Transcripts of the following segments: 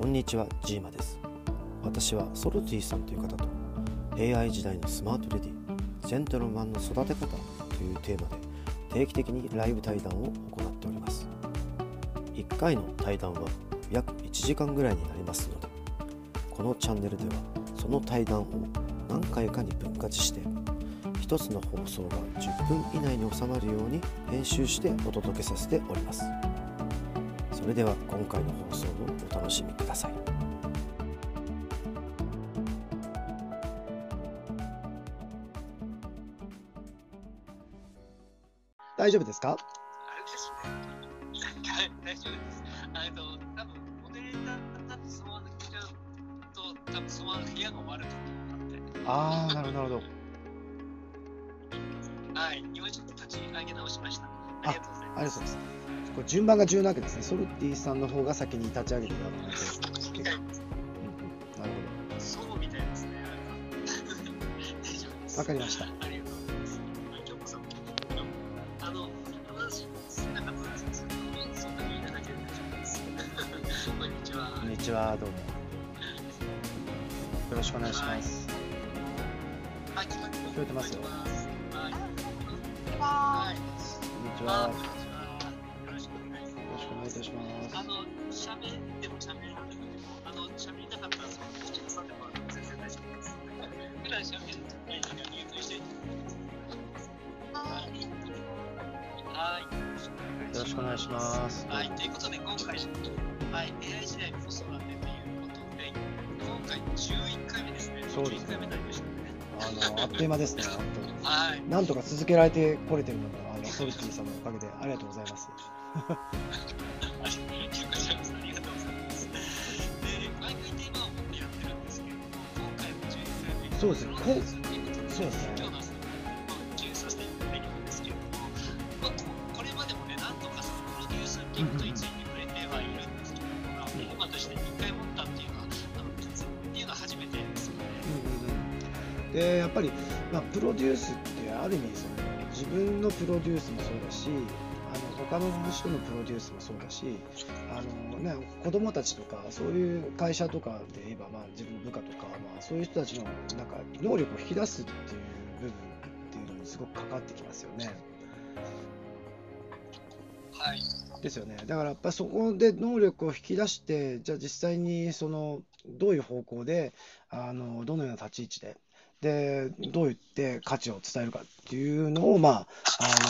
こんにちはジーマです。私はソルティさんという方と AI 時代のスマートレディジェントルマンの育て方というテーマで定期的にライブ対談を行っております。1回の対談は約1時間ぐらいになりますのでこのチャンネルではその対談を何回かに分割して1つの放送が10分以内に収まるように編集してお届けさせております。それでは今回の放送をお楽しみください大丈夫ですか？あれですね。はい、大丈夫です。あの、多分モデレーターだとそのまま抜けちゃうと、多分そのまま部屋が終わると思うああなるほどなるほどはい、今ちょっと立ち上げ直しました。ありがとうございます。ありがとうございますこれ順番が重要なわけですねソルティさんの方が先に立ち上げていただくので、うんうん、なるそうみたいですね。わかりましたありがとうございます。はい、今日こそ。あの、話しなかったですけど、そんなに言いただけで大丈夫です。こんにちは。こんにちはどうもよろしくお願いしますはい、聞こえて聞こえてますよはい。はい。こんにちあは。よろしくお願いします。よろしくお願いいたしますあの、喋っても喋らなくても、あの、喋りたかったら、その口挟んでもらっても全然大丈夫です。普段喋るときにミュートにしていてはい。はい。よろしくお願いしますはい、ということで、今回、はい、AI 時代の子育てということで、今回11回目ですね。そうですね11回目になりましたね。あのあっという間ですね本当にはい。なんとか続けられてこれてるのもあのソルティさんのおかげでありがとうございますありがとうございます。ありがとうございます。で、毎回テーマを持ってやってるんですけれども、今回も11回目。そうですねそうですねですけれども、まあ、ここれまでもね、なんとかそのプロデュースっていうことについて触れてはいるんですけれども、テーマとして1回持ったっていうのは、あのっていうのは初めてですよね。うんうんうんでやっぱり、まあ、プロデュースってある意味その自分のプロデュースもそうだしあの他の人のプロデュースもそうだしあの、ね、子供たちとかそういう会社とかで言えば、まあ、自分の部下とか、まあ、そういう人たちのなんか能力を引き出すっていう部分っていうのにすごく関わってきますよね。はい。ですよね。だからやっぱそこで能力を引き出して、じゃあ実際にそのどういう方向で、あのどのような立ち位置で、でどう言って価値を伝えるかっていうのを、まあ、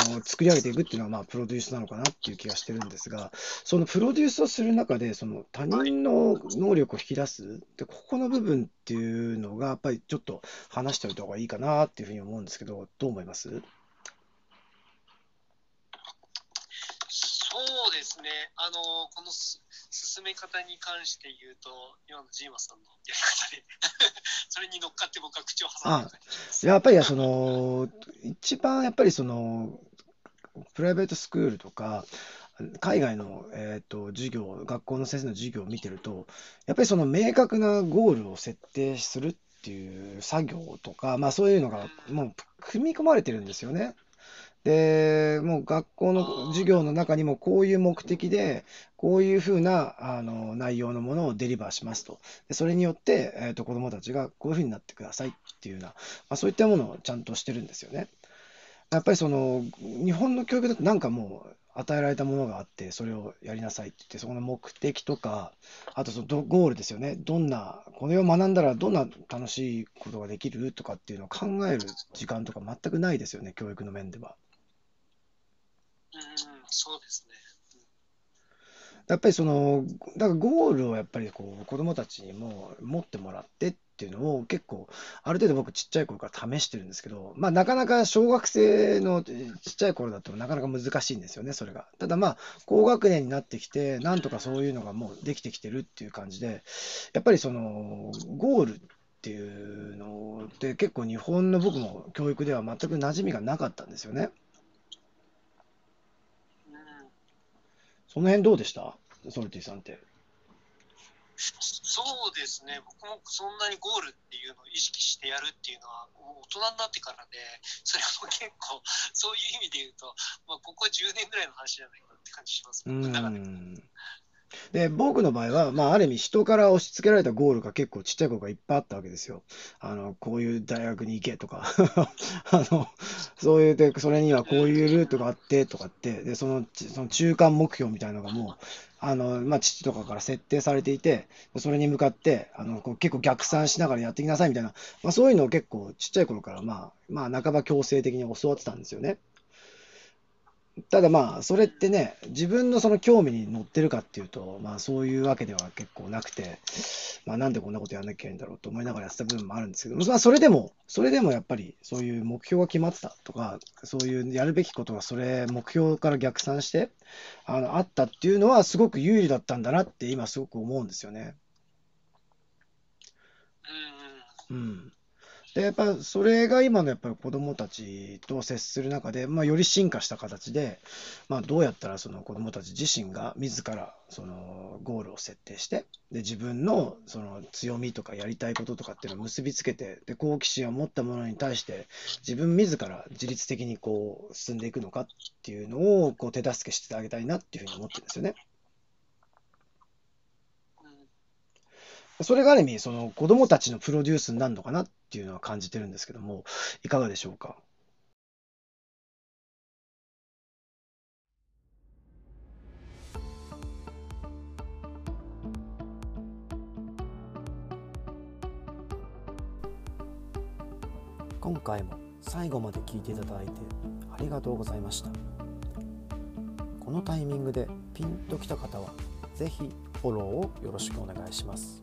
あの作り上げていくっていうのは、まあ、プロデュースなのかなっていう気がしてるんですが、そのプロデュースをする中で、その他人の能力を引き出す、でここの部分っていうのが、やっぱりちょっと話しておいた方がいいかなっていうふうに思うんですけど、どう思います？そうですね。あの、この進め方に関して言うと、今のジーマさんのやり方で、それに乗っかって僕は口を挟んでる感じです。やっぱりその一番やっぱりそのプライベートスクールとか海外の、えー、と授業学校の先生の授業を見てるとやっぱりその明確なゴールを設定するっていう作業とか、まあ、そういうのがもう組み込まれてるんですよね。でもう学校の授業の中にもこういう目的でこういうふうなあの内容のものをデリバーしますと。でそれによって、えー、と子どもたちがこういうふうになってくださいっていうような、まあ、そういったものをちゃんとしてるんですよね。やっぱりその日本の教育だとなんかもう与えられたものがあってそれをやりなさいって言ってそこの目的とかあとそのどゴールですよねどんなこれを学んだらどんな楽しいことができるとかっていうのを考える時間とか全くないですよね教育の面では。うん、そうですね。やっぱりその、だからゴールをやっぱりこう子供たちにも持ってもらってっていうのを結構、ある程度僕ちっちゃい頃から試してるんですけど、まあなかなか小学生のちっちゃい頃だとなかなか難しいんですよね、それが。ただまあ、高学年になってきて、なんとかそういうのがもうできてきてるっていう感じで、やっぱりその、ゴールっていうのって結構日本の僕も教育では全く馴染みがなかったんですよね。うん、その辺どうでした？ソルティさんって。そうですね。僕もそんなにゴールっていうのを意識してやるっていうのは、大人になってからで、それも結構、そういう意味で言うと、まあ、ここ10年ぐらいの話じゃないかなって感じします。う僕の中でん。で、僕の場合は、まあ、ある意味人から押し付けられたゴールが結構ちっちゃい頃がいっぱいあったわけですよ。あの、こういう大学に行けとか あの、そういう、で、それにはこういうルートがあってとかって、で、その、その中間目標みたいなのがもう、あの、まあ、父とかから設定されていて、それに向かって、あの、こう結構逆算しながらやってきなさいみたいな、まあ、そういうのを結構ちっちゃい頃から、まあ、まあ、半ば強制的に教わってたんですよね。ただまあ、それってね、自分のその興味に乗ってるかっていうと、まあそういうわけでは結構なくて、まあなんでこんなことやんなきゃいけないんだろうと思いながらやってた部分もあるんですけど、まあそれでも、それでもやっぱりそういう目標が決まってたとか、そういうやるべきことがそれ、目標から逆算して、あの、あったっていうのはすごく有利だったんだなって今すごく思うんですよね。うん。で、やっぱそれが今のやっぱり子どもたちと接する中で、まあ、より進化した形で、まあ、どうやったらその子どもたち自身が自らそのゴールを設定して、で自分のその強みとかやりたいこととかっていうのを結びつけて、で好奇心を持ったものに対して自分自ら自律的にこう進んでいくのかっていうのをこう手助けしてあげたいなっていうふうに思ってるんですよね。それがある意味、その子供たちのプロデュースになるのかなっていうのは感じてるんですけども、いかがでしょうか？今回も最後まで聞いていただいてありがとうございましたこのタイミングでピンときた方は是非フォローをよろしくお願いします。